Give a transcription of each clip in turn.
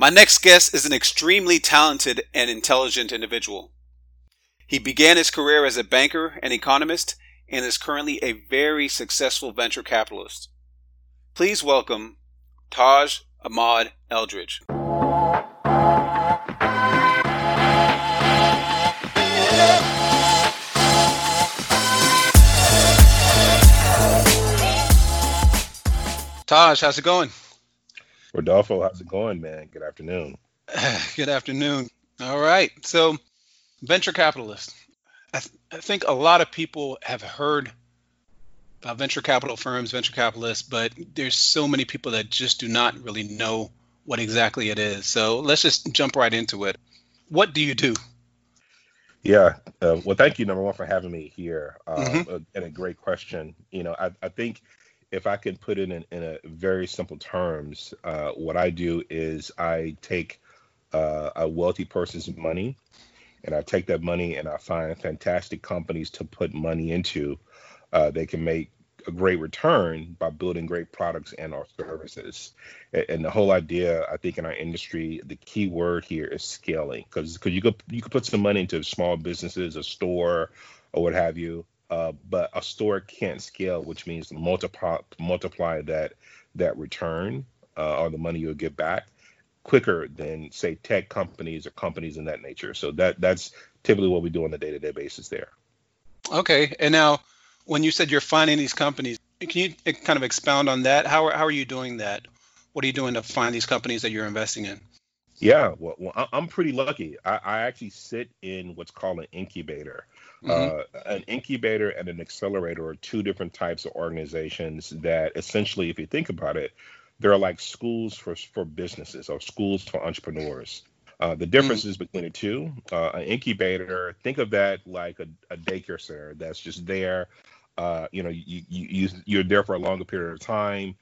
My next guest is an extremely talented and intelligent individual. He began his career as a banker and economist and is currently a very successful venture capitalist. Please welcome Taj Ahmad Eldridge. Taj, how's it going? Rodolfo, how's it going, man? Good afternoon. Good afternoon. All right. So, venture capitalists. I, th- I, think a lot of people have heard about venture capital firms, venture capitalists, but there's so many people that just do not really know what exactly it is. So, let's just jump right into it. What do you do? Yeah. Uh, well, thank you, number one, for having me here. Uh, mm-hmm. and a great question. You know, I, I think if I can put it in, in a very simple terms, uh, what I do is I take uh, a wealthy person's money and I take that money and I find fantastic companies to put money into. Uh, they can make a great return by building great products and our services. And, and, the whole idea, I think, in our industry, the key word here is scaling, because because you could you could put some money into small businesses, a store, or what have you, uh, but a store can't scale, which means multiply multiply that that return uh, or the money you'll get back quicker than say tech companies or companies in that nature. So that that's typically what we do on a day-to-day basis there. Okay, and now when you said you're finding these companies, can you kind of expound on that? How are, how are you doing that? What are you doing to find these companies that you're investing in? Yeah, well, well I'm pretty lucky. I, I, actually sit in what's called an incubator. Mm-hmm. Uh, an incubator and an accelerator are two different types of organizations that essentially, if you think about it, they're like schools for, for businesses or schools for entrepreneurs. Uh, the differences mm-hmm. between the two, uh, an incubator, think of that like a, a daycare center that's just there. Uh, you know, you, you, you, you're there for a longer period of time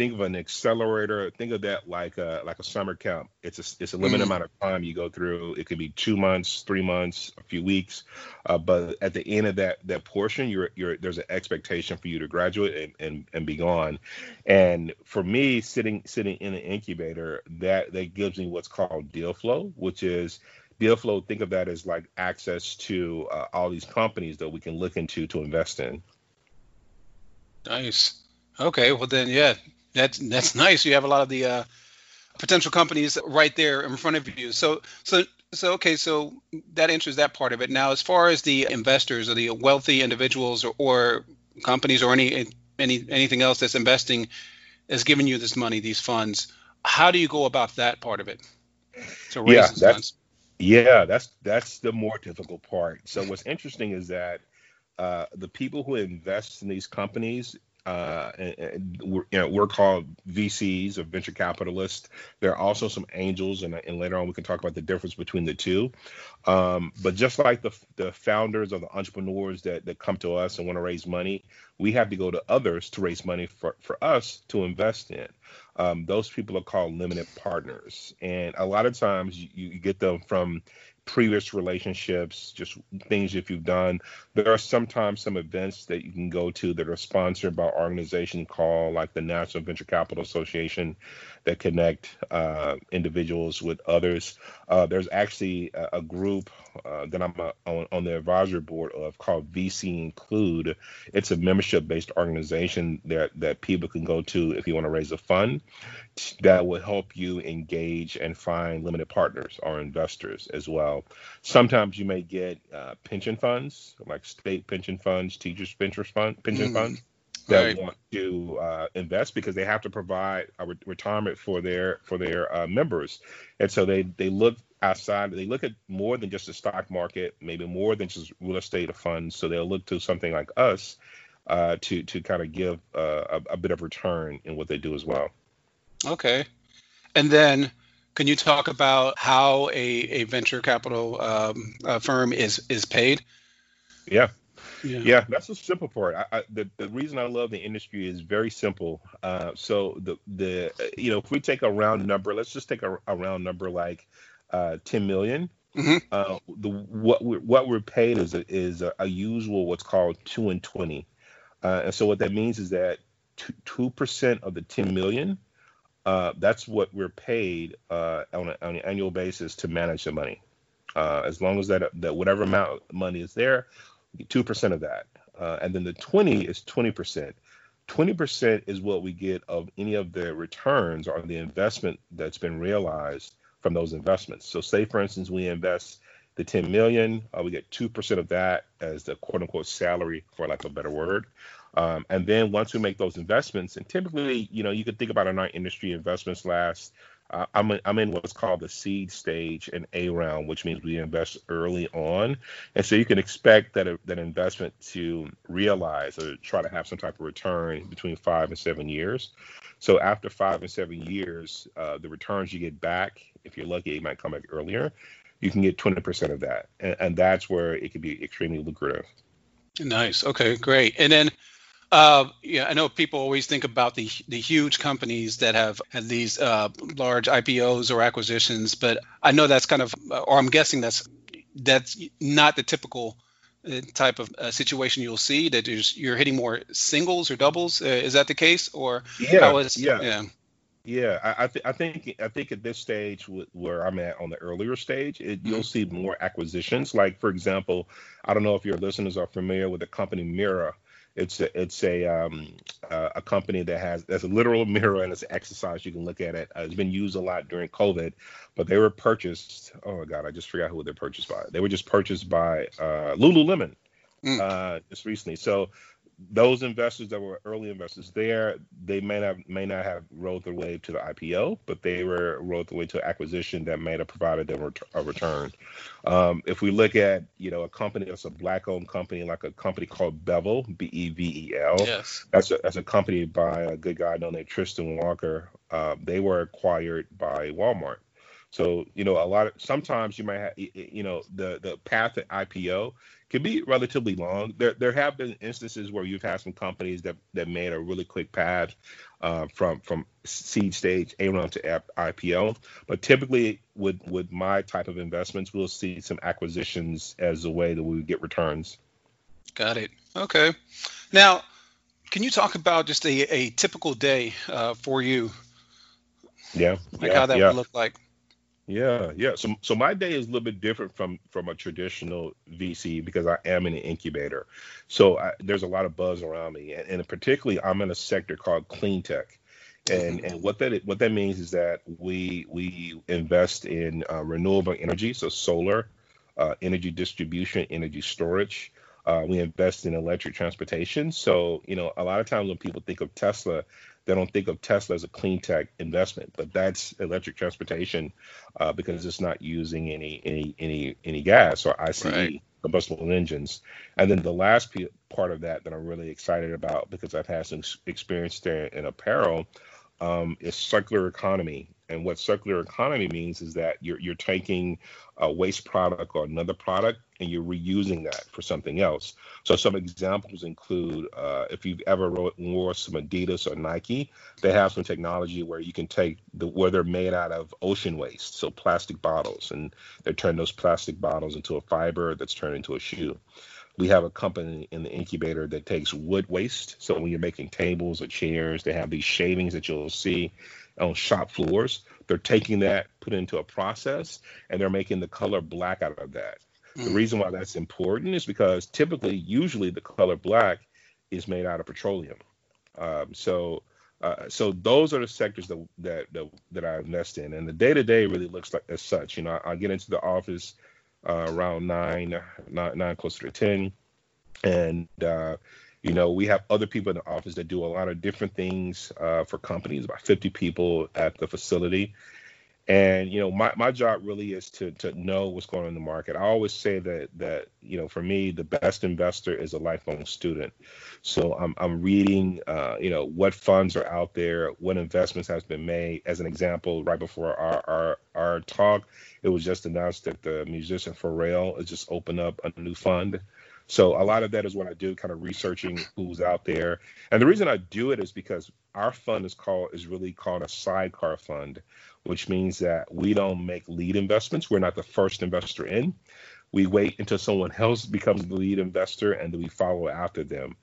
think of an accelerator. Think of that like a like a summer camp. It's a it's a limited mm amount of time you go through. It could be two months, three months, a few weeks. Uh, but at the end of that that portion, you're you're there's an expectation for you to graduate and, and and be gone. And for me, sitting sitting in an incubator, that that gives me what's called deal flow, which is deal flow. Think of that as like access to uh, all these companies that we can look into to invest in. Nice. Okay, well then, yeah, that's that's nice. You have a lot of the uh, potential companies right there in front of you. So so so okay, so that answers that part of it. Now, as far as the investors or the wealthy individuals or, or companies or any any anything else that's investing is giving you this money, these funds, how do you go about that part of it? To raise yeah, that's, funds? Yeah, that's that's the more difficult part. So what's interesting is that uh, the people who invest in these companies uh, you know, we're called VCs or venture capitalists. There are also some angels, and, and later on we can talk about the difference between the two. Um, but just like the, the founders or the entrepreneurs that, that come to us and want to raise money, we have to go to others to raise money for, for us to invest in. Um, those people are called limited partners. And a lot of times you, you get them from previous relationships, just things if you've done. There are sometimes some events that you can go to that are sponsored by organizations called like the National Venture Capital Association that connect uh, individuals with others. Uh, there's actually a, a group uh, that I'm uh, on, on, the advisory board of called VC Include. It's a membership-based organization that that people can go to if you want to raise a fund that will help you engage and find limited partners or investors as well. Sometimes you may get uh, pension funds, like state pension funds, teachers' pension fund, pension mm. funds that right. want to uh, invest because they have to provide a re- retirement for their for their uh, members, and so they they look outside. They look at more than just the stock market, maybe more than just real estate funds. So they'll look to something like us uh, to to kind of give uh, a, a bit of return in what they do as well. Okay. And then can you talk about how a, a venture capital um, uh, firm is is paid? Yeah. Yeah. yeah, that's the simple part. I, I, the the reason I love the industry is very simple. Uh, so the the you know if we take a round number, let's just take a, a round number like uh, 10 million. Mm-hmm. Uh, the what we're, what we're paid is a, is a, a usual what's called two and twenty, uh, and so what that means is that two percent of the 10 million uh, that's what we're paid uh, on, a, on, an annual basis to manage the money. Uh, as long as that that whatever amount of money is there, two percent of that, uh, and then the twenty is twenty percent. Twenty percent is what we get of any of the returns or the investment that's been realized from those investments. So, say for instance, we invest the 10 million, uh, we get two percent of that as the quote unquote salary, for lack of a better word. Um, and then once we make those investments, and typically, you know, you could think about in our industry, investments last. Uh, I'm, in, I'm in what's called the seed stage and A round, which means we invest early on, and so you can expect that that investment to realize or try to have some type of return between five and seven years. So after five and seven years, uh, the returns you get back, if you're lucky, it might come back earlier. You can get 20% of that, and, and that's where it can be extremely lucrative. Nice. Okay, great. And then uh, yeah, I know people always think about the the huge companies that have had these uh, large IPOs or acquisitions, but I know that's kind of, or I'm guessing that's that's not the typical uh, type of uh, situation you'll see. That you're hitting more singles or doubles. Uh, is that the case, or yeah, yeah, yeah? Yeah, I, I, th- I, think I think at this stage where I'm at on the earlier stage, it, you'll mm-hmm. see more acquisitions. Like for example, I don't know if your listeners are familiar with the company Mirror. It's a it's a um, uh, a company that has there's a literal mirror and it's an exercise you can look at it. Uh, it's been used a lot during COVID, but they were purchased. Oh my God, I just forgot who they're purchased by. They were just purchased by uh, Lululemon mm. uh, just recently. So those investors that were early investors there, they may not may not have rode their way to the IPO, but they were rode their way to acquisition that may have provided them a return. Um, if we look at you know a company that's a black-owned company, like a company called Bevel, B E V E L, yes, that's a, that's a company by a good guy known as Tristan Walker. Uh, they were acquired by Walmart. So you know, a lot of sometimes you might have you know the the path to IPO can be relatively long. There there have been instances where you've had some companies that that made a really quick path uh, from from seed stage A round to IPO. But typically, with with my type of investments, we'll see some acquisitions as a way that we get returns. Got it. Okay. Now, can you talk about just a, a typical day uh, for you? Yeah. Like yeah, how that yeah. would look like. Yeah, yeah. So so my day is a little bit different from from a traditional VC because I am in an incubator. So I, there's a lot of buzz around me, and, and particularly I'm in a sector called clean tech. And and what that what that means is that we we invest in uh, renewable energy, so solar, uh, energy distribution, energy storage. Uh, we invest in electric transportation. So you know, a lot of times when people think of Tesla, they don't think of Tesla as a clean tech investment, but that's electric transportation uh, because it's not using any any any any gas or ICE right. combustible engines. And then the last p- part of that that I'm really excited about because I've had some experience there in apparel um, is circular economy. And what circular economy means is that you're you're taking a waste product or another product and you're reusing that for something else. So some examples include uh, if you've ever wore some Adidas or Nike, they have some technology where you can take the where they're made out of ocean waste, so plastic bottles, and they turn those plastic bottles into a fiber that's turned into a shoe. We have a company in the incubator that takes wood waste. So when you're making tables or chairs, they have these shavings that you'll see on shop floors. They're taking that, put into a process, and they're making the color black out of that. Mm. The reason why that's important is because typically, usually, the color black is made out of petroleum. Um, so, uh, so those are the sectors that that that, that I invest in, and the day to day really looks like as such. You know, I, I get into the office uh, around nine, nine, nine, closer to ten, and uh, you know we have other people in the office that do a lot of different things uh, for companies. About 50 people at the facility, and you know my, my job really is to to know what's going on in the market. I always say that that you know for me the best investor is a lifelong student. So i'm, I'm reading uh, you know what funds are out there what investments has been made. As an example right before our our, our talk it was just announced that the musician pharrell has just opened up a new fund. So a lot of that is what I do, kind of researching who's out there. And the reason I do it is because our fund is called is really called a sidecar fund which means that we don't make lead investments. We're not the first investor in. We wait until someone else becomes the lead investor and then we follow after them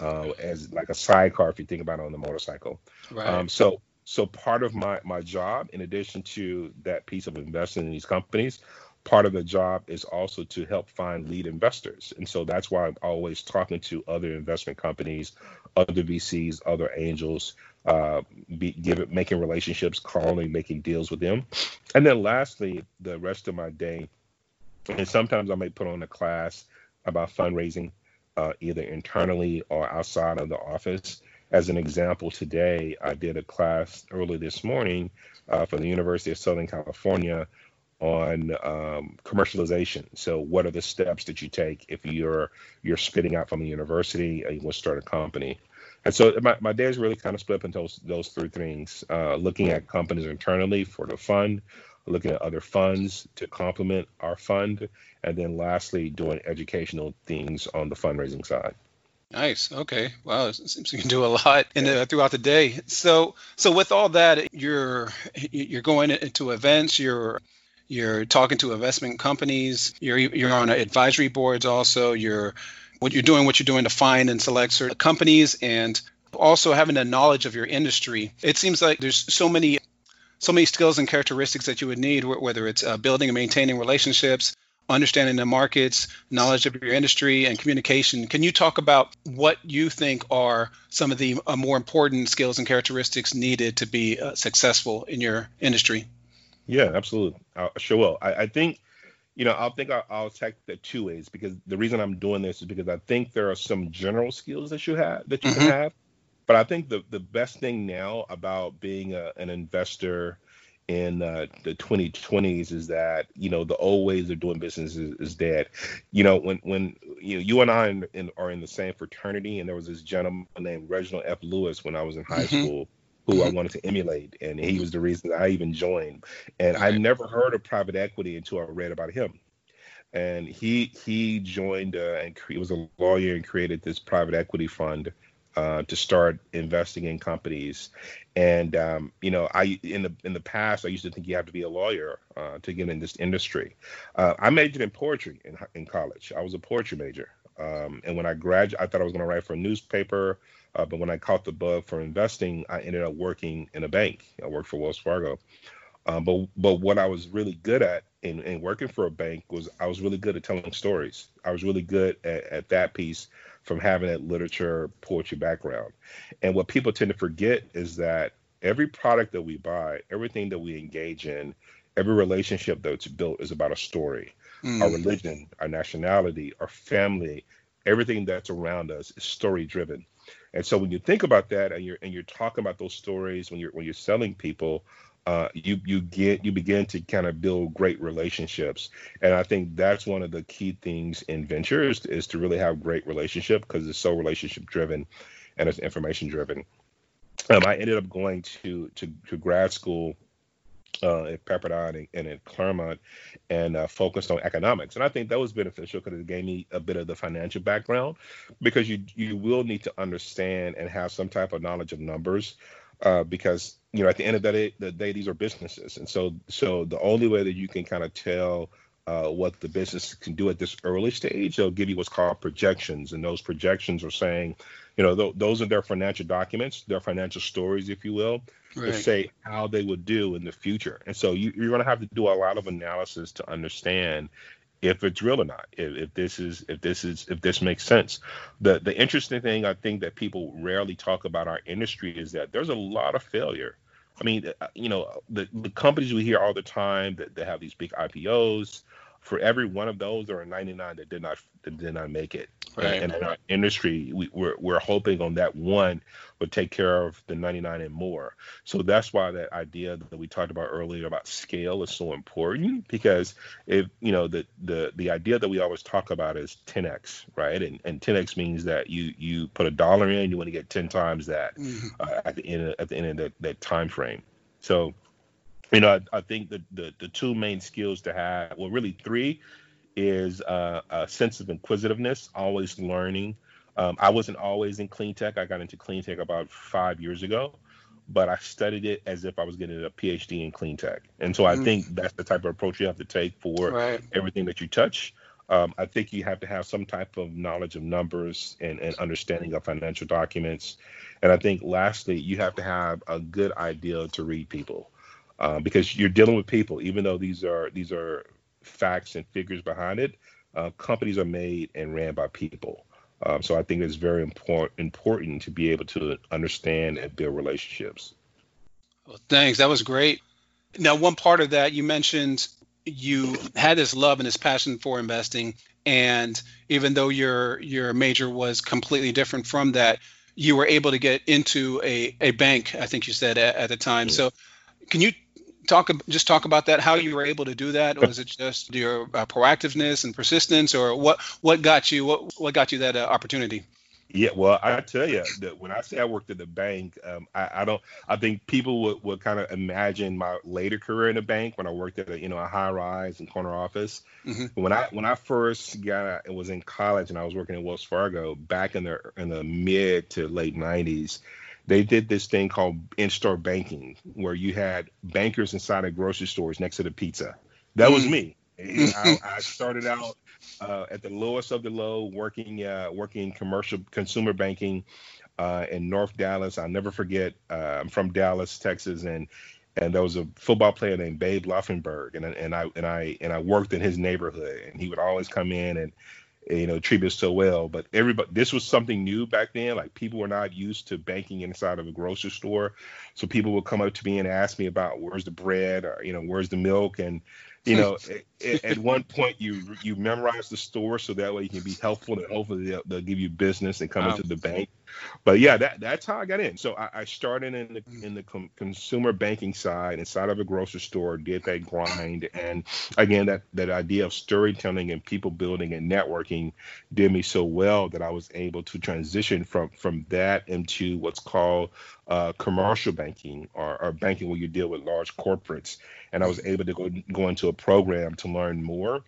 uh, as like a sidecar if you think about it on the motorcycle. Right. Um, so so part of my my job, in addition to that piece of investing in these companies, part of the job is also to help find lead investors. And so that's why I'm always talking to other investment companies, other VCs, other angels, uh, be, give it, making relationships, calling, making deals with them. And then lastly, the rest of my day, and sometimes I may put on a class about fundraising, uh, either internally or outside of the office. As an example, today I did a class early this morning uh, for the University of Southern California on um, commercialization. So, what are the steps that you take if you're you're spitting out from a university and you want to start a company? And so, my, my day is really kind of split up into those, those three things: uh, looking at companies internally for the fund, looking at other funds to complement our fund, and then lastly, doing educational things on the fundraising side. Nice. Okay. Wow. It seems you can do a lot in the, throughout the day. So, so with all that, you're you're going into events. You're you're talking to investment companies, you're you're on advisory boards also, you're what you're doing what you're doing to find and select certain companies and also having a knowledge of your industry. It seems like there's so many so many skills and characteristics that you would need whether it's uh, building and maintaining relationships, understanding the markets, knowledge of your industry, and communication. Can you talk about what you think are some of the uh, more important skills and characteristics needed to be uh, successful in your industry? Yeah, absolutely. I sure will. I, I think, you know, I'll think I'll, I'll attack the two ways because the reason I'm doing this is because I think there are some general skills that you have that you mm-hmm. can have, but I think the the best thing now about being a, an investor in uh, the 2020s is that you know the old ways of doing business is, is dead. You know when when you know, you and I in, in, are in the same fraternity, and there was this gentleman named Reginald F. Lewis when I was in high mm-hmm. school who I wanted to emulate, and he was the reason I even joined. And I never heard of private equity until I read about him. And he he joined uh, and he was a lawyer and created this private equity fund uh, to start investing in companies. And um, you know, I in the in the past I used to think you have to be a lawyer uh, to get in this industry. Uh, I majored in poetry in in college. I was a poetry major. Um, and when I graduated, I thought I was going to write for a newspaper uh, but when I caught the bug for investing, I ended up working in a bank. I worked for Wells Fargo. Um, but but what I was really good at in, in working for a bank was I was really good at telling stories. I was really good at, at that piece from having that literature poetry background. And what people tend to forget is that every product that we buy, everything that we engage in, every relationship that's built is about a story. Mm. Our religion, our nationality, our family, everything that's around us is story driven. And so when you think about that and you're and you're talking about those stories when you're when you're selling people, uh, you you get you begin to kind of build great relationships. And I think that's one of the key things in ventures is to really have great relationship because it's so relationship driven and it's information driven. Um, I ended up going to to, to grad school uh, at Pepperdine and, at Claremont and uh, focused on economics. And I think that was beneficial because it gave me a bit of the financial background because you you will need to understand and have some type of knowledge of numbers uh, because you know at the end of the day, the day these are businesses and so so the only way that you can kind of tell uh, what the business can do at this early stage. They'll give you what's called projections, and those projections are saying, you know, th- those are their financial documents, their financial stories, if you will, right. to say how they would do in the future. And so you, are going to have to do a lot of analysis to understand if it's real or not, if, if this is if this is if this makes sense. The the interesting thing I think that people rarely talk about our industry is that there's a lot of failure. I mean, uh, you know, the, the companies we hear all the time that, that have these big IPOs, for every one of those, there are 99 that did not that did not make it. Right. And in our industry, we, we're we're hoping on that one would take care of the 99 and more. So that's why that idea that we talked about earlier about scale is so important because if you know the the the idea that we always talk about is 10x, right? And and 10x means that you you put a dollar in, you want to get 10 times that mm-hmm. uh, at the end of, at the end of that, that time frame. So you know, I, I think the, the, the two main skills to have, well, really three, is uh, a sense of inquisitiveness, always learning. Um, I wasn't always in clean tech. I got into clean tech about five years ago, but I studied it as if I was getting a PhD in clean tech. And so I mm. think that's the type of approach you have to take for right. everything that you touch. Um, I think you have to have some type of knowledge of numbers and, and understanding of financial documents And I think lastly, you have to have a good idea to read people. Uh, because you're dealing with people, even though these are these are facts and figures behind it. Uh, companies are made and ran by people. Um, so I think it's very important important to be able to understand and build relationships. Well, thanks. That was great. Now, one part of that you mentioned you had this love and this passion for investing, and even though your your major was completely different from that, you were able to get into a, a bank. I think you said at, at the time. So, can you talk just talk about that? How you were able to do that? Was it just your uh, proactiveness and persistence, or what what got you what what got you that uh, opportunity? Yeah, well, I tell you that when I say I worked at the bank, um, I, I, don't. I think people would, would kind of imagine my later career in the bank when I worked at a you know a high rise and corner office. Mm-hmm. When I when I first got it was in college and I was working at Wells Fargo back in the in the mid to late '90s they did this thing called in-store banking where you had bankers inside of grocery stores next to the pizza. That was mm. me. I, I, started out uh, at the lowest of the low, working uh, working commercial consumer banking uh, in North Dallas. I'll never forget. Uh, I'm from Dallas, Texas, and and there was a football player named Babe Laufenberg, and and I and I and I worked in his neighborhood, and he would always come in and Eh, you know treat us so well but everybody this was something new back then. Like people were not used to banking inside of a grocery store. So people would come up to me and ask me about where's the bread? Or you know where's the milk? And you hmm. know eh, at, at, one point you you memorize the store so that way you can be helpful and hopefully they'll, they'll give you business and come wow. into the bank. But yeah that that's how i got in. So i, I started in the in the com- consumer banking side inside of a grocery store did that grind. And again that that idea of storytelling and people building and networking did me so well that i was able to transition from from that into what's called uh, commercial banking or, or banking where you deal with large corporates. And I was able to go go into a program to learn more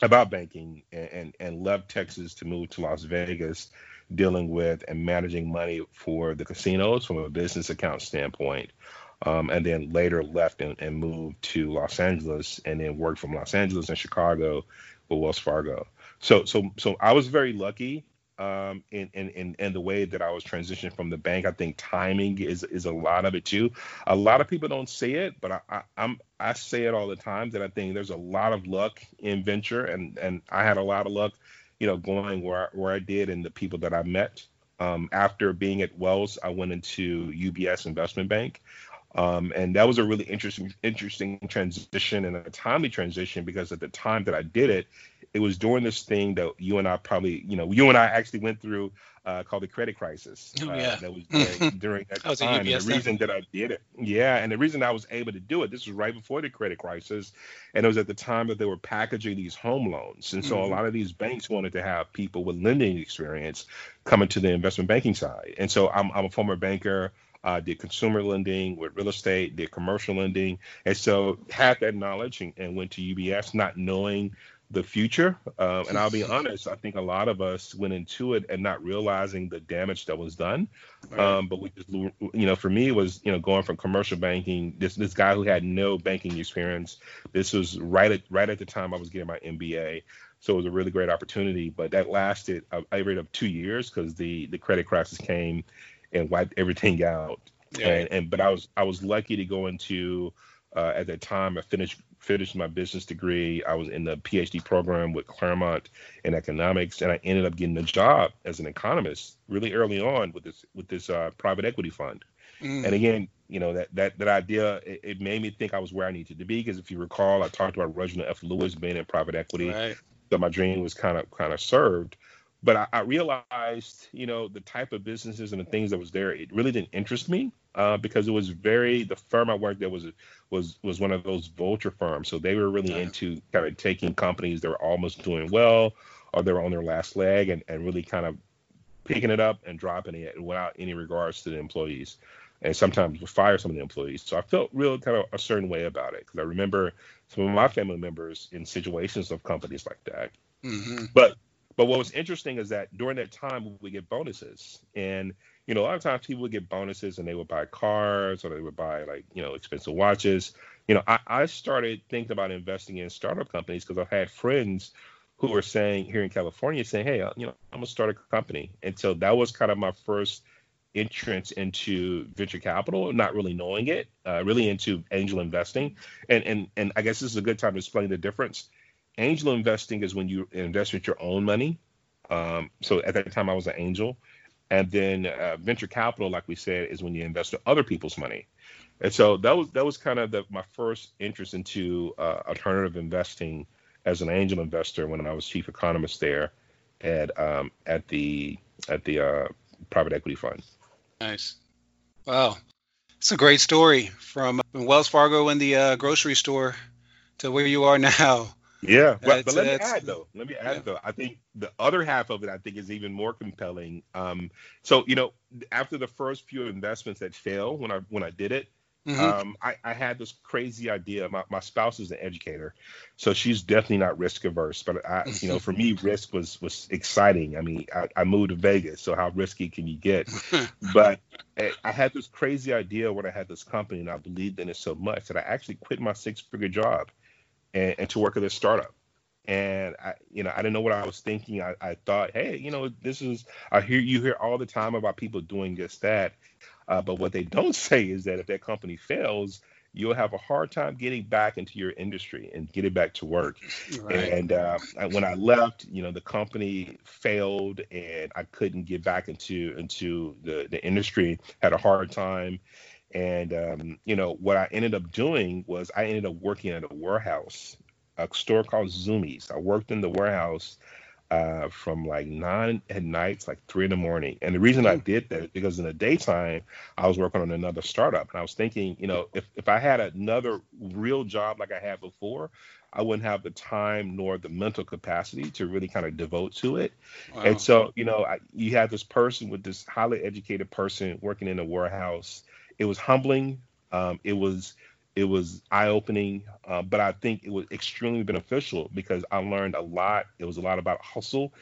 about banking and, and, and left Texas to move to Las Vegas, dealing with and managing money for the casinos from a business account standpoint. Um, and then later left and, and, moved to Los Angeles and then worked from Los Angeles and Chicago with Wells Fargo. So so so I was very lucky um, in, in, in, in the way that I was transitioning from the bank. I think timing is is a lot of it too. A lot of people don't say it, but I, I I'm I say it all the time that I think there's a lot of luck in venture, and and I had a lot of luck, you know, going where where I did and the people that I met. Um, after being at Wells, I went into UBS Investment Bank. Um, and that was a really interesting interesting transition and a timely transition because at the time that I did it, it was during this thing that you and I probably, you know, you and I actually went through uh, called the credit crisis. Oh, yeah. Uh, that was during, during that time. And the reason that I did it, yeah, and the reason I was able to do it, this was right before the credit crisis, and it was at the time that they were packaging these home loans, and so mm-hmm. a lot of these banks wanted to have people with lending experience coming to the investment banking side. And so I'm, I'm a former banker. Uh, did consumer lending with real estate, did commercial lending, and so had that knowledge and, and went to UBS not knowing the future. Um, and I'll be honest, I think a lot of us went into it and not realizing the damage that was done. Right. Um, but we just, you know, for me, it was, you know, going from commercial banking, this this guy who had no banking experience. This was right at right at the time I was getting my MBA. So it was a really great opportunity. But that lasted, I, I rated up two years because the the credit crisis came and wiped everything out. Yeah. And, and but I was I was lucky to go into uh, at that time I finished finished my business degree. I was in the PhD program with Claremont in economics, and I ended up getting a job as an economist really early on with this with this uh, private equity fund. Mm. And again, you know that that that idea it, it, made me think I was where I needed to be because if you recall, I talked about Reginald F. Lewis being in private equity. Right. So my dream was kind of kind of served but I, I, realized, you know, the type of businesses and the things that was there, it really didn't interest me uh, because it was very the firm I worked at was was was one of those vulture firms, so they were really into kind of taking companies that were almost doing well or they were on their last leg and, and really kind of picking it up and dropping it without any regards to the employees. And sometimes would fire some of the employees. So I felt real kind of a certain way about it because I remember some of my family members in situations of companies like that. Mm-hmm. But but what was interesting is that during that time we get bonuses, and you know a lot of times people would get bonuses and they would buy cars or they would buy like you know expensive watches. You know, I, I started thinking about investing in startup companies because I had friends who were saying here in California saying, hey, you know, I'm gonna start a company, and so that was kind of my first entrance into venture capital, not really knowing it, uh, really into angel investing. And and and I guess this is a good time to explain the difference. Angel investing is when you invest with your own money. Um, so at that time, I was an angel. And then uh, venture capital, like we said, is when you invest other people's money. And so that was that was kind of the, my first interest into uh, alternative investing as an angel investor when I was chief economist there at um, at the at the uh, private equity fund. Nice. Wow. It's a great story from Wells Fargo in the uh, grocery store to where you are now. Yeah, but, but let me add though. Let me add yeah. though. I think the other half of it, I think, is even more compelling. Um, so you know, after the first few investments that failed when I when I did it, Mm-hmm. Um, I, I, had this crazy idea. My, my spouse is an educator, so she's definitely not risk averse. But I, you know, for me, risk was was exciting. I mean, I, I moved to Vegas, so how risky can you get? but eh, I had this crazy idea when I had this company, and I believed in it so much that I actually quit my six figure job and, and to work at this startup and I, you know, I didn't know what I was thinking. I, I thought, hey, you know, this is I hear you hear all the time about people doing just that, uh, but what they don't say is that if that company fails, you'll have a hard time getting back into your industry and getting back to work. Right. And uh, when I left, you know, the company failed, and I couldn't get back into into the the industry. Had a hard time. And um, you know what I ended up doing was I ended up working at a warehouse, a store called Zoomies. I worked in the warehouse uh, from like nine at night to like three in the morning. And the reason I mm. did that is because in the daytime I was working on another startup, and I was thinking, you know, if if I had another real job like I had before, I wouldn't have the time nor the mental capacity to really kind of devote to it. Wow. And so, you know, I, you had this person with this highly educated person working in a warehouse. It was humbling. Um, it was it was eye opening, uh, but I think it was extremely beneficial because I learned a lot. It was a lot about hustle,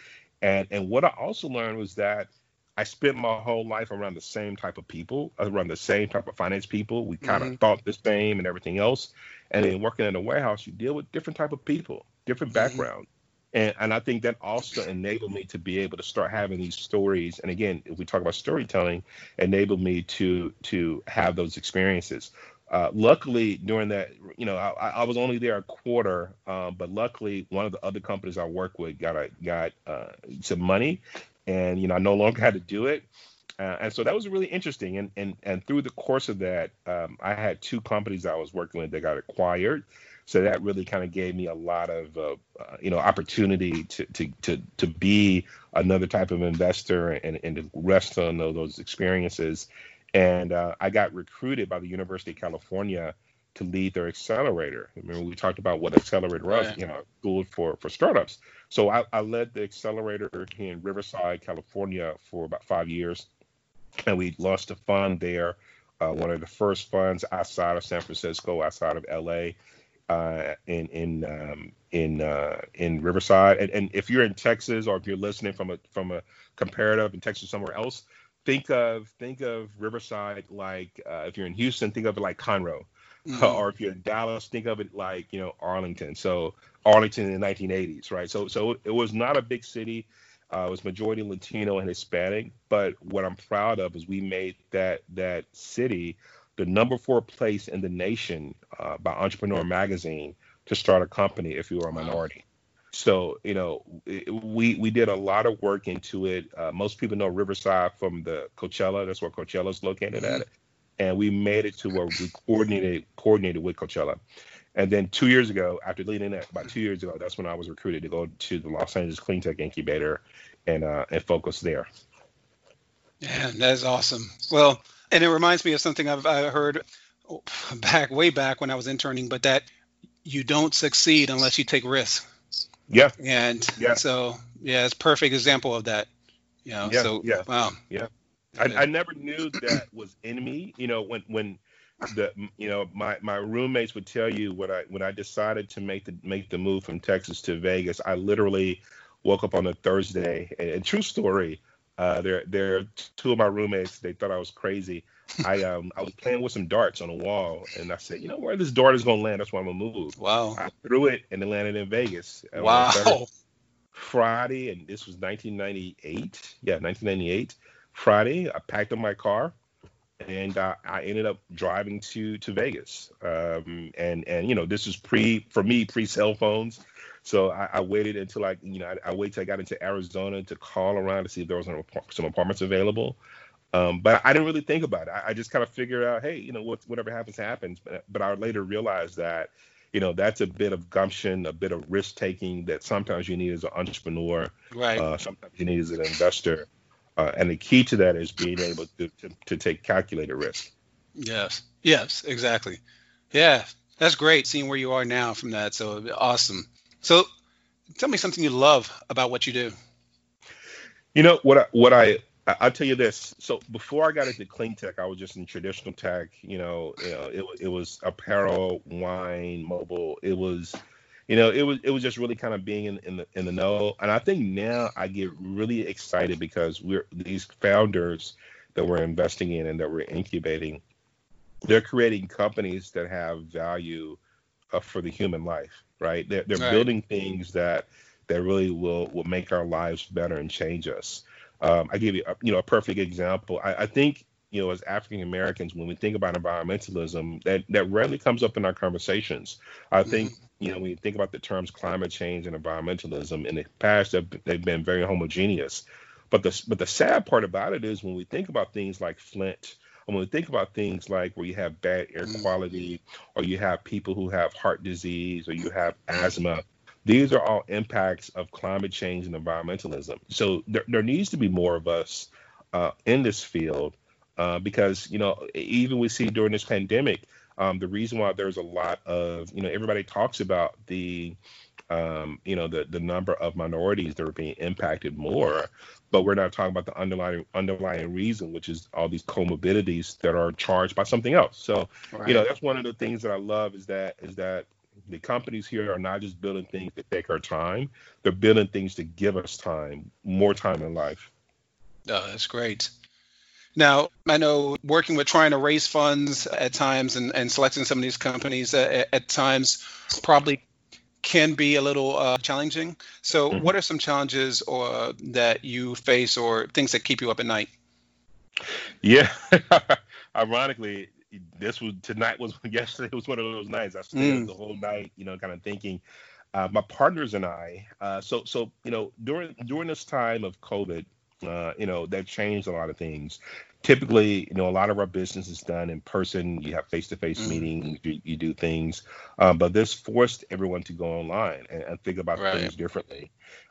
and and what I also learned was that I spent my whole life around the same type of people, around the same type of finance people. We kind of mm-hmm. thought the same and everything else. And then working in a warehouse, you deal with different type of people, different mm-hmm. background. And, and I think that also enabled me to be able to start having these stories. And again, if we talk about storytelling, enabled me to to have those experiences. Uh, luckily, during that, you know, I, I, was only there a quarter, um, but luckily, one of the other companies I work with got a, got uh, some money, and you know, I no longer had to do it, uh, and so that was really interesting. And and and through the course of that, um, I had two companies I was working with that got acquired, so that really kind of gave me a lot of uh, uh, you know opportunity to to to to be another type of investor and and to rest on those experiences and uh, I got recruited by the University of California to lead their accelerator. Remember, we talked about what accelerator was, right. you know, school for for startups. So I, I, led the accelerator here in Riverside, California, for about five years, and we launched a fund there, uh, one of the first funds outside of San Francisco, outside of LA. Uh, in in um, in uh, in Riverside, and, and if you're in Texas or if you're listening from a from a comparative in Texas somewhere else, think of think of Riverside like uh, if you're in Houston, think of it like Conroe, mm-hmm. or if you're in Dallas, think of it like you know Arlington. So Arlington in the 1980s, right? So so it was not a big city. Uh, it was majority Latino and Hispanic, but what I'm proud of is we made that that city the number four place in the nation uh, by Entrepreneur Magazine to start a company if you are a minority. So you know, we we did a lot of work into it. Uh, most people know Riverside from the Coachella. That's where Coachella is located at, and we made it to where we coordinated coordinated with Coachella. And then two years ago, after leading that, about two years ago, that's when I was recruited to go to the Los Angeles Clean Tech Incubator and uh, and focus there. Yeah, that's awesome. Well, and it reminds me of something I've I heard back way back when I was interning, but that you don't succeed unless you take risks. Yeah. And yeah. so yeah, it's perfect example of that. You know, yeah, so yeah. wow. Yeah. I, I never knew that was in me. You know, when when the you know my my roommates would tell you when I when I decided to make the make the move from Texas to Vegas, I literally woke up on a Thursday. And, and true story, uh, they're they're two of my roommates. They thought I was crazy. I um I was playing with some darts on a wall, and I said, you know where this dart is gonna land, that's why I'm gonna move. Wow. I threw it, and it landed in Vegas. Wow. Friday, and this was 1998. Yeah, 1998. Friday, I packed up my car and uh, I ended up driving to to Vegas. Um, and and you know this is pre for me pre cell phones, so I, I, waited until I you know I, I waited till I got into Arizona to call around to see if there was some, some apartments available. Um, but I didn't really think about it. I, I just kind of figured out, hey, you know, what, whatever happens happens. But but I later realized that you know that's a bit of gumption, a bit of risk taking that sometimes you need as an entrepreneur. Right. Uh, sometimes you need as an investor. Uh, and the key to that is being able to, to, to take calculated risk. Yes. Yes. Exactly. Yeah. That's great seeing where you are now from that. So awesome. So tell me something you love about what you do. You know what I, what I I'll tell you this. So before I got into clean tech, I was just in traditional tech. You know, you know it, it was apparel, wine, mobile. It was you know, it was it was just really kind of being in, in the in the know. And I think now I get really excited because we're these founders that we're investing in and that we're incubating, they're creating companies that have value uh, for the human life, right? They're, they're right. building things that that really will will make our lives better and change us. Um, I give you a, you know a perfect example. I, I think you know as African Americans when we think about environmentalism that that rarely comes up in our conversations. I think mm-hmm you know, when you think about the terms climate change and environmentalism, in the past they've, they've been very homogeneous. But the but the sad part about it is when we think about things like Flint, and when we think about things like where you have bad air mm. quality, or you have people who have heart disease, or you have asthma, these are all impacts of climate change and environmentalism. So there, there needs to be more of us uh, in this field uh, because you know even we see during this pandemic um, the reason why there's a lot of, you know, everybody talks about the, um, you know, the the number of minorities that are being impacted more, but we're not talking about the underlying underlying reason, which is all these comorbidities that are charged by something else. So, right. you know, that's one of the things that I love is that is that the companies here are not just building things to take our time; they're building things to give us time, more time in life. Oh, that's great. Now, I know working with trying to raise funds at times and, and selecting some of these companies at, at times probably can be a little uh, challenging. So, mm-hmm. what are some challenges or that you face or things that keep you up at night? Yeah, ironically, this was tonight was yesterday was one of those nights. I stayed mm. the whole night, you know, kind of thinking. Uh, my partners and I, uh, so so you know, during during this time of COVID, uh, you know, that changed a lot of things. Typically, you know, a lot of our business is done in person. You have face-to-face mm-hmm. meetings. You, you, do things, um, but this forced everyone to go online and, and think about right. things differently.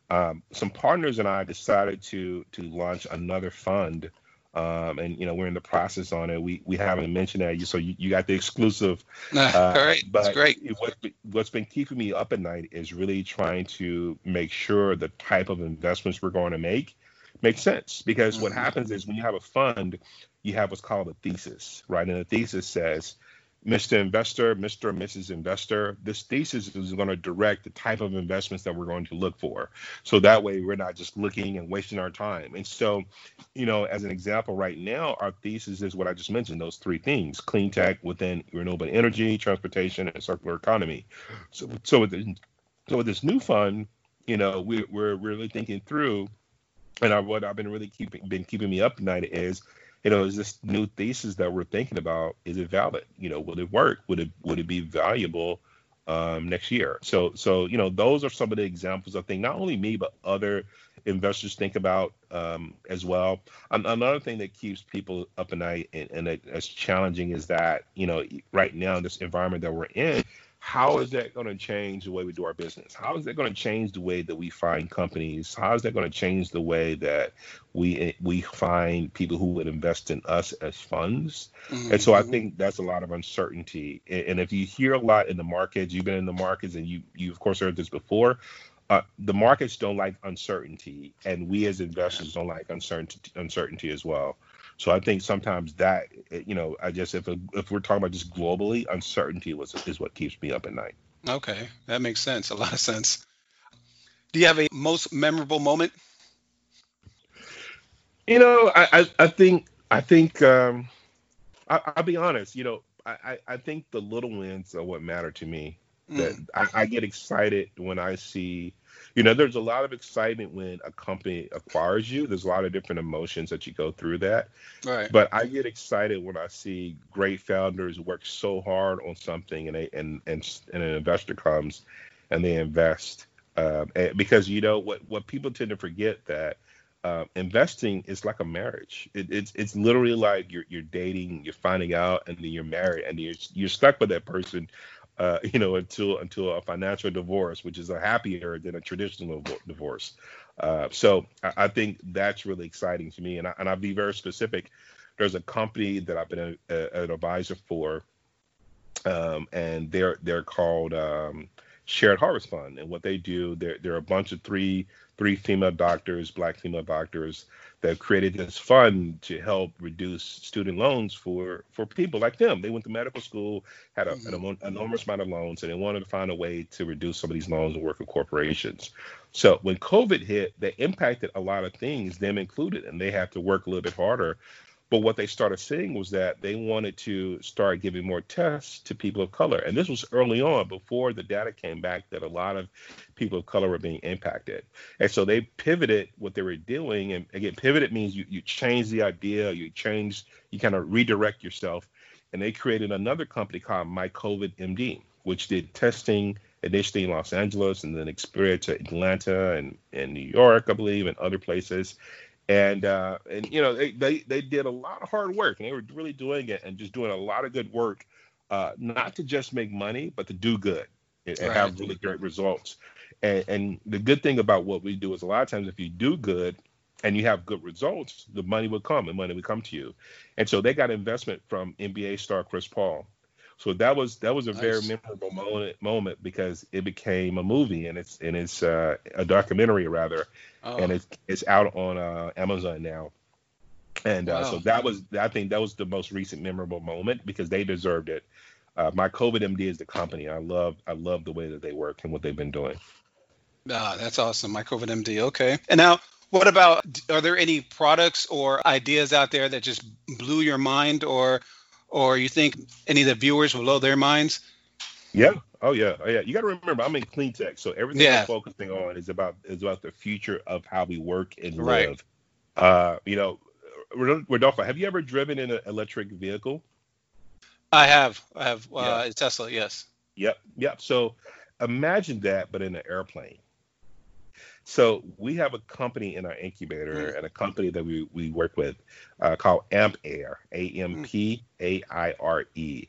Um, some partners and I decided to to launch another fund. Um, and you know we're in the process on it. We we haven't mentioned that, you so you, you got the exclusive. Uh, All right, but that's great. What, what's been keeping me up at night is really trying to make sure the type of investments we're going to make makes sense because mm-hmm. what happens is when you have a fund, you have what's called a thesis, right? And the thesis says, Mr. Investor, Mr. or Mrs. Investor, this thesis is going to direct the type of investments that we're going to look for. So that way we're not just looking and wasting our time. And so, you know, as an example, right now, our thesis is what I just mentioned those three things clean tech within renewable energy, transportation, and circular economy. So, so, with, the, so with this new fund, you know, we, we're really thinking through and I, what I've been really keeping been keeping me up at night is, you know, is this new thesis that we're thinking about is it valid? You know, will it work? Would it would it be valuable um, next year? So so you know, those are some of the examples I think not only me but other investors think about um, as well. another thing that keeps people up at night and, and it's challenging is that you know right now this environment that we're in how is that going to change the way we do our business? How is that going to change the way that we find companies? How is that going to change the way that we we find people who would invest in us as funds? Mm-hmm. And so I mm-hmm. think that's a lot of uncertainty. And if you hear a lot in the markets, you've been in the markets, and you you of course heard this before. Uh, the markets don't like uncertainty, and we as investors don't like uncertainty uncertainty as well. So I think sometimes that you know, I guess if if we're talking about just globally, uncertainty was is what keeps me up at night. Okay, that makes sense. A lot of sense. Do you have a most memorable moment? You know, I I, I think I think um, I, will be honest. You know, I, I think the little wins are what matter to me. That mm. I, I, get excited when I see, you know, there's a lot of excitement when a company acquires you. There's a lot of different emotions that you go through that. Right. But I get excited when I see great founders work so hard on something and they, and, and, and an investor comes and they invest. Um, and because you know what what people tend to forget that uh, investing is like a marriage. It, it's it's literally like you're you're dating, you're finding out, and then you're married, and you're you're stuck with that person uh, you know, until until a financial divorce, which is a happier than a traditional divorce. Uh, so I, I, think that's really exciting to me, and I, and I'll be very specific. There's a company that I've been a, a, an advisor for, um, and they're they're called um, Shared Harvest Fund, and what they do, they're they're a bunch of three three female doctors, black female doctors that created this fund to help reduce student loans for for people like them. They went to medical school, had a, mm-hmm. an enormous amount of loans, and they wanted to find a way to reduce some of these loans and work with corporations. So when COVID hit, they impacted a lot of things, them included, and they had to work a little bit harder but what they started seeing was that they wanted to start giving more tests to people of color. And this was early on before the data came back that a lot of people of color were being impacted. And so they pivoted what they were doing. And again, pivoted means you, you change the idea, you change, you kind of redirect yourself. And they created another company called MyCOVID MD, which did testing initially in Los Angeles and then expanded to Atlanta and, and New York, I believe, and other places and uh, and you know they, they they did a lot of hard work and they were really doing it and just doing a lot of good work, uh, not to just make money but to do good and, right. have really great results. And, and the good thing about what we do is a lot of times if you do good and you have good results, the money will come and money will come to you. And so they got investment from NBA star Chris Paul. So that was that was a nice. very memorable moment moment because it became a movie and it's and it's uh, a documentary rather, oh. and it's it's out on uh, Amazon now. And uh, wow. so that was I think that was the most recent memorable moment because they deserved it. Uh, MyCOVID MD is the company. I love I love the way that they work and what they've been doing. Ah, that's awesome. My COVID MD. Okay. And now what about are there any products or ideas out there that just blew your mind or or you think any of the viewers will blow their minds? Yeah. Oh yeah. Oh yeah. You got to remember, I'm in clean tech, so everything yeah. I'm focusing on is about is about the future of how we work and right. live. Uh, you know, Rodolfo, have you ever driven in an electric vehicle? I have. I have uh, yeah. Tesla. Yes. Yep. Yep. So imagine that, but in an airplane. So we have a company in our incubator mm. and a company that we, we work with uh, called Ampaire, A M P A I R E.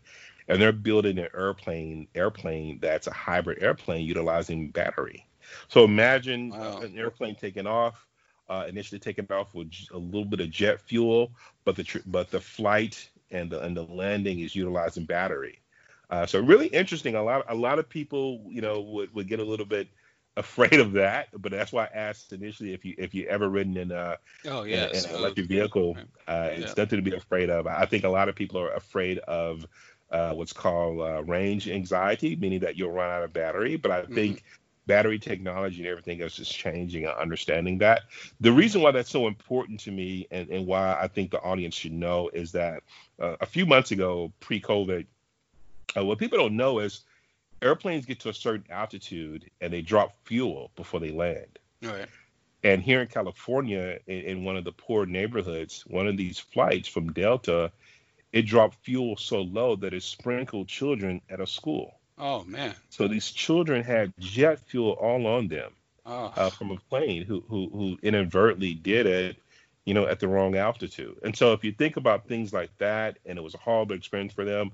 And they're building an airplane airplane that's a hybrid airplane utilizing battery. So imagine wow. an airplane taking off, uh, initially taking off with a little bit of jet fuel, but the tr- but the flight and the and the landing is utilizing battery. Uh, so really interesting. A lot a lot of people, you know, would, would get a little bit afraid of that, but that's why I asked initially if you if you ever ridden in a oh yeah in, in an electric vehicle. Uh, it's yeah. nothing to be afraid of. I think a lot of people are afraid of uh, what's called uh, range anxiety, meaning that you'll run out of battery. But I mm-hmm. think battery technology and everything else is changing and understanding that. The reason why that's so important to me and, and why I think the audience should know is that uh, a few months ago, pre-COVID, uh, what people don't know is airplanes get to a certain altitude and they drop fuel before they land. Right. And here in California, in, in, one of the poor neighborhoods, one of these flights from Delta, it dropped fuel so low that it sprinkled children at a school. Oh man! So these children had jet fuel all on them oh. uh, from a plane who, who who inadvertently did it, you know, at the wrong altitude. And so if you think about things like that, and it was a horrible experience for them,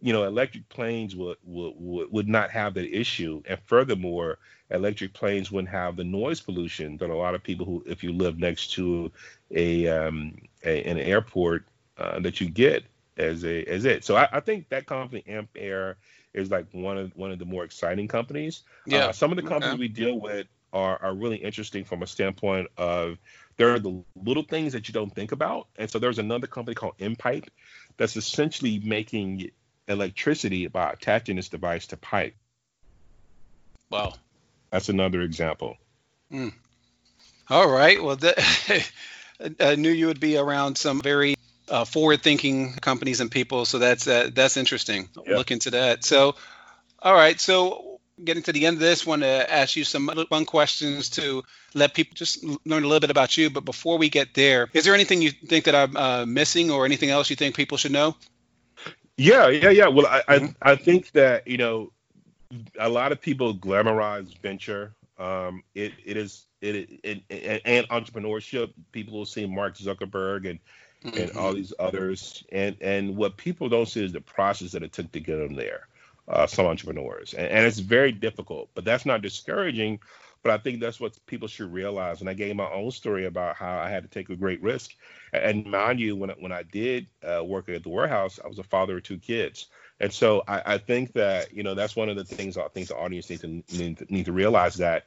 you know, electric planes would, would would not have that issue, and furthermore, electric planes wouldn't have the noise pollution that a lot of people who, if you live next to a, um, a an airport, uh, that you get as a as it. So I, I, think that company Ampaire is like one of one of the more exciting companies. Yeah. Uh, some of the companies okay. we deal with are are really interesting from a standpoint of there are the little things that you don't think about, and so there's another company called Mpipe that's essentially making electricity by attaching this device to pipe. Wow. That's another example. Mm. All right. Well, I knew you would be around some very uh, forward-thinking companies and people, so that's uh, that's interesting. Yep. Look into that. So, all right. So, getting to the end of this, want to ask you some fun questions to let people just learn a little bit about you. But before we get there, is there anything you think that I'm uh, missing, or anything else you think people should know? Yeah, yeah, yeah. Well, I, mm-hmm. I, I think that you know, a lot of people glamorize venture. Um, it, it is it, it, it, and entrepreneurship. People will see Mark Zuckerberg and mm-hmm. and all these others, and and what people don't see is the process that it took to get them there uh, some entrepreneurs, and, and, it's very difficult. But that's not discouraging. But I think that's what people should realize. And I gave my own story about how I had to take a great risk. And mind you, when when I did uh, work at the warehouse, I was a father of two kids. And so I, I think that you know that's one of the things I think the audience need to need to, need to realize that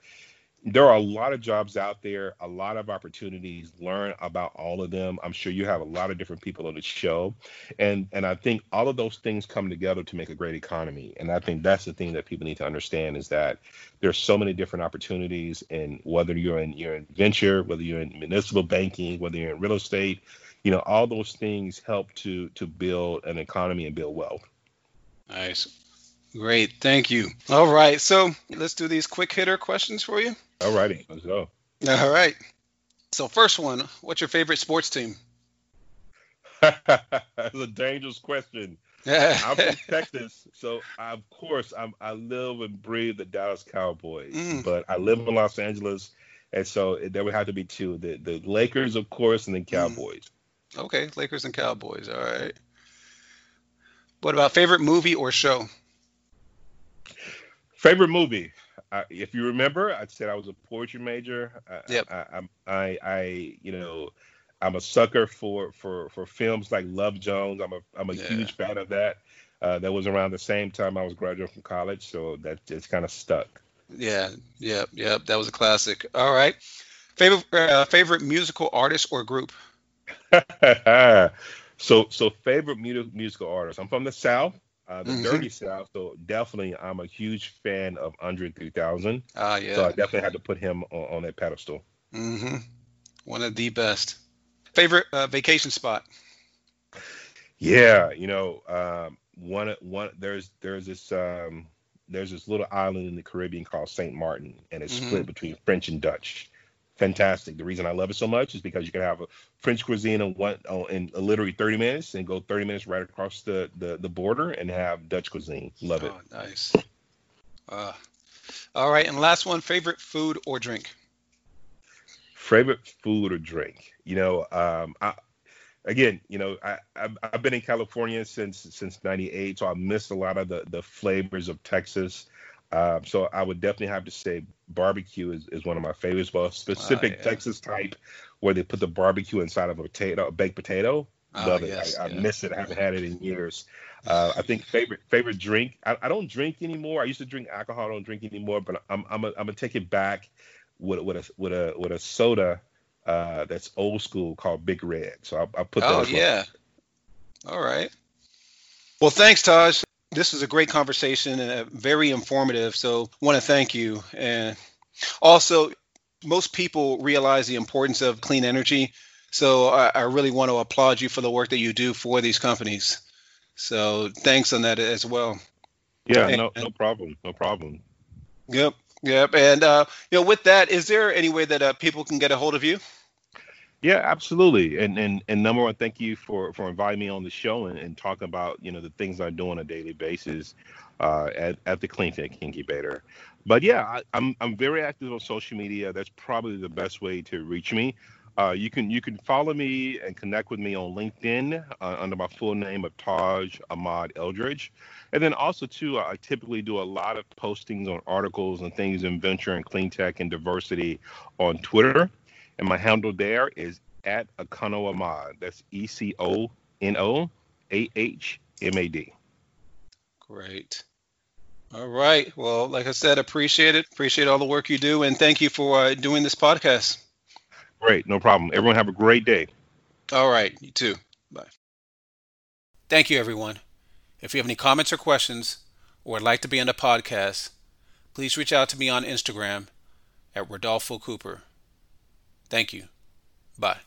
there are a lot of jobs out there, a lot of opportunities. Learn about all of them. I'm sure you have a lot of different people on the show, and and I think all of those things come together to make a great economy. And I think that's the thing that people need to understand is that there's so many different opportunities, and whether you're in you're in venture, whether you're in municipal banking, whether you're in real estate, you know, all those things help to to build an economy and build wealth. Nice. Great. Thank you. All right. So let's do these quick hitter questions for you. All righty, let's go. All right. So first one, what's your favorite sports team? That's a dangerous question. I'm from Texas, so I, of course I'm, I live and breathe the Dallas Cowboys. Mm. But I live in Los Angeles, and so there would have to be two: the the Lakers, of course, and then mm. Cowboys. Mm. Okay, Lakers and Cowboys. All right. What about favorite movie or show? Favorite movie. I, if you remember, I said I was a poetry major. Yep. I, I, I, I, you know, I'm a sucker for for for films like Love Jones. I'm a I'm a yeah. huge fan of that. Uh, that was around the same time I was graduating from college, so that just kind of stuck. Yeah, yeah, yeah. That was a classic. All right. Favorite uh, favorite musical artist or group? so so favorite mu- musical artist. I'm from the South uh, the mm-hmm. Dirty South. So definitely, I'm a huge fan of Andre 3000. Ah, uh, yeah. So I definitely had to put him on, on that pedestal. Mm-hmm. One of the best. Favorite uh, vacation spot? Yeah, you know, um, one one there's there's this um, there's this little island in the Caribbean called Saint Martin, and it's mm-hmm. split between French and Dutch fantastic. The reason I love it so much is because you can have a French cuisine in one in literally 30 minutes and go 30 minutes right across the the, the border and have Dutch cuisine. Love it. Oh, nice. Uh, all right, and last one: favorite food or drink. Favorite food or drink? You know, um, I, again, you know, I, I've, I've been in California since since '98, so I missed a lot of the the flavors of Texas. Um, so I would definitely have to say barbecue is, is one of my favorites. Well, specific yeah. Texas type where they put the barbecue inside of a potato, a baked potato. Oh, Love yes, it. I, yeah. I, miss it. I haven't had it in years. Uh, I think favorite favorite drink. I, I, don't drink anymore. I used to drink alcohol. I don't drink anymore. But I'm I'm a, I'm gonna take it back with with a with a with a soda uh, that's old school called Big Red. So I, I put that. Oh yeah. All right. Well, thanks, Taj this was a great conversation and very informative. So, I want to thank you. And also, most people realize the importance of clean energy. So, I, I really want to applaud you for the work that you do for these companies. So, thanks on that as well. Yeah, and, no, no problem, no problem. Yep, yep. And uh, you know, with that, is there any way that uh, people can get a hold of you? Yeah, absolutely. And and and number one, thank you for for inviting me on the show and, and talking about you know the things I do on a daily basis uh, at at the Clean Tech Incubator. But yeah, I, I'm I'm very active on social media. That's probably the best way to reach me. Uh, you can you can follow me and connect with me on LinkedIn uh, under my full name of Taj Ahmad Eldridge, and then also too I typically do a lot of postings on articles and things in venture and clean tech and diversity on Twitter. And my handle there is at Econo Ahmad. That's E C O N O A H M A D. Great. All right. Well, like I said, appreciate it. Appreciate all the work you do, and thank you for uh, doing this podcast. Great. No problem. Everyone have a great day. All right. You too. Bye. Thank you, everyone. If you have any comments or questions, or would like to be on the podcast, please reach out to me on Instagram at Rodolfo Cooper. Thank you. Bye.